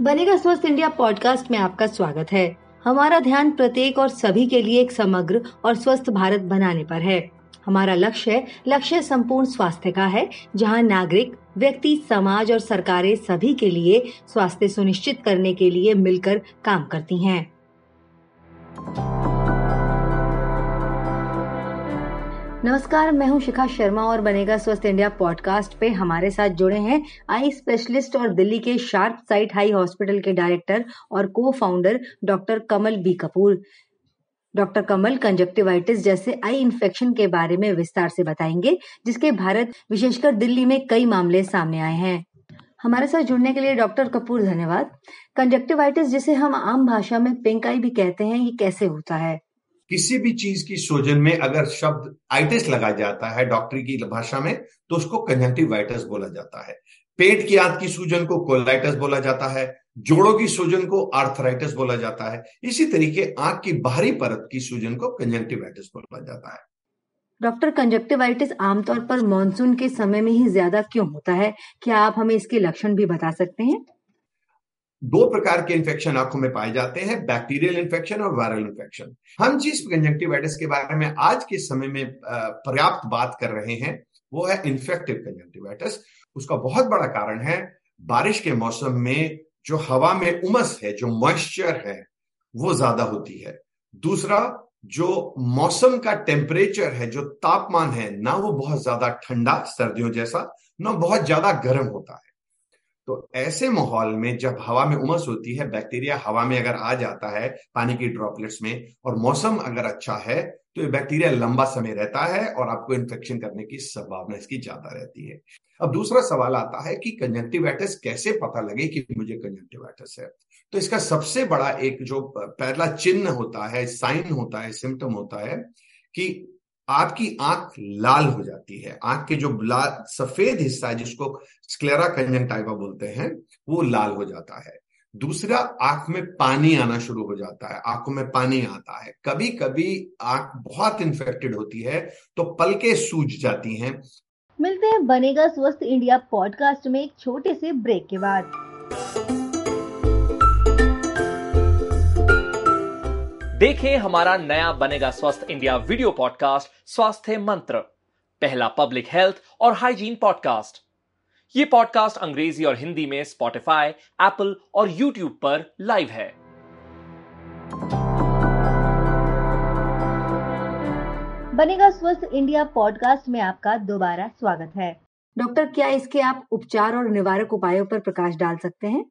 बनेगा स्वस्थ India podcast में आपका स्वागत है। हमारा ध्यान प्रत्येक और सभी के लिए एक समग्र और स्वस्थ भारत बनाने पर है। हमारा लक्ष्य लक्ष्य संपूर्ण स्वास्थ्य का है, जहाँ नागरिक, व्यक्ति, समाज और सरकारें सभी के लिए स्वास्थ्य सुनिश्चित करने के लिए मिलकर काम करती हैं। नमस्कार, मैं हूँ शिखा शर्मा और बनेगा स्वस्थ इंडिया पॉडकास्ट पे हमारे साथ जुड़े हैं आई स्पेशलिस्ट और दिल्ली के शार्प साइट हाई हॉस्पिटल के डायरेक्टर और cofounder doctor Kamal B Kapoor. Doctor Kamal conjunctivitis जैसे आई इन्फेक्शन के बारे में विस्तार से बताएँगे, जिसके भारत विशेषकर दिल्ली में कई मामले सामने आए हैं। हमारे साथ जुड़ने के लिए डॉक्टर कपूर, धन्यवाद। कंजक्टिवाइटिस जिसे हम आम भाषा में पिंक आई भी कहते हैं, ये कैसे होता है? किसी भी चीज़ की सूजन में अगर शब्द आइटिस लगा जाता है डॉक्टरी की भाषा में तो उसको कंजंक्टिवाइटिस बोला जाता है। पेट की आंत की सूजन को कोलाइटिस बोला जाता है। जोड़ों की सूजन को आर्थराइटिस बोला जाता है। इसी तरीके आँख की बाहरी परत की सूजन को कंजंक्टिवाइटिस बोला जाता है। डॉक्टर कंजक्टिवाइटिस आमतौर पर मानसून के समय में ही ज़्यादा क्यों होता है? क्या आप हमें इसके लक्षण भी बता सकते हैं? दो प्रकार के इन्फेक्शन आँखों में पाए जाते हैं बैक्टीरियल इन्फेक्शन और वायरल इन्फेक्शन हम जिस कंजंक्टिवाइटिस के बारे में आज के समय में पर्याप्त बात कर रहे हैं, वो है इन्फेक्टिव कंजंक्टिवाइटिस उसका बहुत बड़ा कारण है, बारिश के मौसम में जो हवा में उमस है, जो मॉइस्चर है, वो ज़्यादा होती है. दूसरा, जो मौसम का टेम्परेचर है, जो तापमान है, ना वो बहुत ज़्यादा ठंडा सर्दियों जैसा, ना बहुत ज़्यादा गर्म होता है. तो ऐसे माहौल में जब हवा में उमस होती है, बैक्टीरिया हवा में अगर आ जाता है, पानी की ड्रॉपलेट्स में, और मौसम अगर अच्छा है तो ये बैक्टीरिया लंबा समय रहता है और आपको इन्फेक्शन करने की संभावना इसकी ज़्यादा रहती है। अब दूसरा सवाल आता है कि कंजंक्टिवाइटिस कैसे पता लगे कि मुझे कंजंक्टिवाइटिस है? तो इसका सबसे बड़ा एक जो पहला चिन्ह होता है, साइन होता है सिम्टम होता है कि आपकी आँख लाल हो जाती है। आँख के जो लाल सफ़ेद हिस्सा है, जिसको स्क्लेरा कंजंटाइवा बोलते हैं, वो लाल हो जाता है। दूसरा, आँख में पानी आना शुरू हो जाता है। आँखों में पानी आता है। कभी कभी आँख बहुत इन्फेक्टेड होती है तो पलके सूज जाती हैं। मिलते हैं बनेगा स्वस्थ इंडिया पॉडकास्ट में एक छोटे से ब्रेक के बाद। देखें हमारा नया बनेगा स्वस्थ India video podcast Swasthya Mantra पहला पब्लिक हेल्थ और हाइजीन पॉडकास्ट। ये पॉडकास्ट अंग्रेज़ी और हिंदी में स्पॉटिफाई एप्पल और यूट्यूब पर लाइव है। बनेगा स्वस्थ इंडिया पॉडकास्ट में आपका दोबारा स्वागत है। डॉक्टर क्या इसके आप उपचार और निवारक उपायों पर प्रकाश डाल सकते हैं?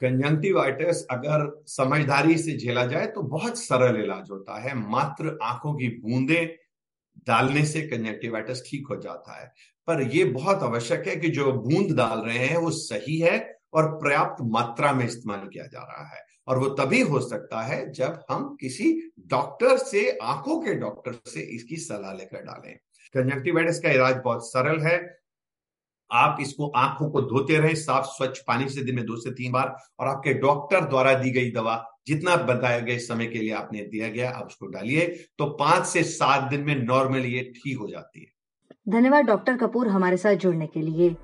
कंजंक्टिवाइटिस अगर समझदारी से झेला जाए तो बहुत सरल इलाज होता है। मात्र आँखों की बूंदे डालने से कंजंक्टिवाइटिस ठीक हो जाता है। पर यह बहुत आवश्यक है कि जो बूंद डाल रहे हैं वो सही है और पर्याप्त मात्रा में इस्तेमाल किया जा रहा है। और वो तभी हो सकता है जब हम किसी डॉक्टर से, आँखों के डॉक्टर से इसकी सलाह लेकर डालें। कंजंक्टिवाइटिस का इलाज बहुत सरल है। आप इसको आँखों को धोते रहें, साफ़ स्वच्छ पानी से दिन में दो से तीन बार, और आपके डॉक्टर द्वारा दी गई दवा जितना बताया गया समय के लिए आपने दिया गया, आप उसको डालिए तो पाँच से सात दिन में नॉर्मल ये ठीक हो जाती है। धन्यवाद डॉक्टर कपूर हमारे साथ जुड़ने के लिए।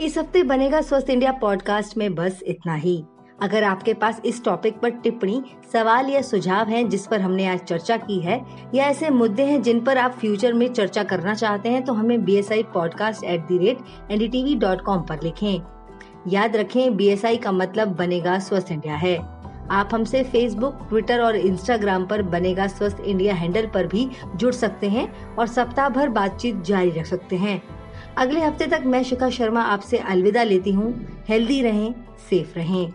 इस हफ़्ते बनेगा स्वस्थ इंडिया पॉडकास्ट में बस इतना ही। अगर आपके पास इस टॉपिक पर टिप्पणी, सवाल या सुझाव हैं जिस पर हमने आज चर्चा की है, या ऐसे मुद्दे हैं जिन पर आप फ्यूचर में चर्चा करना चाहते हैं तो हमें B S I podcast at the rate NDTV dot com पर लिखें। याद रखें बी एस आई का मतलब बनेगा स्वस्थ इंडिया है। आप हमसे फेसबुक ट्विटर और इंस्टाग्राम पर बनेगा स्वस्थ इंडिया हैंडल पर भी जुड़ सकते हैं और सप्ताह भर बातचीत जारी रख सकते हैं। अगले हफ़्ते तक मैं शिखा शर्मा आपसे अलविदा लेती हूँ। हेल्दी रहें, सेफ़ रहें।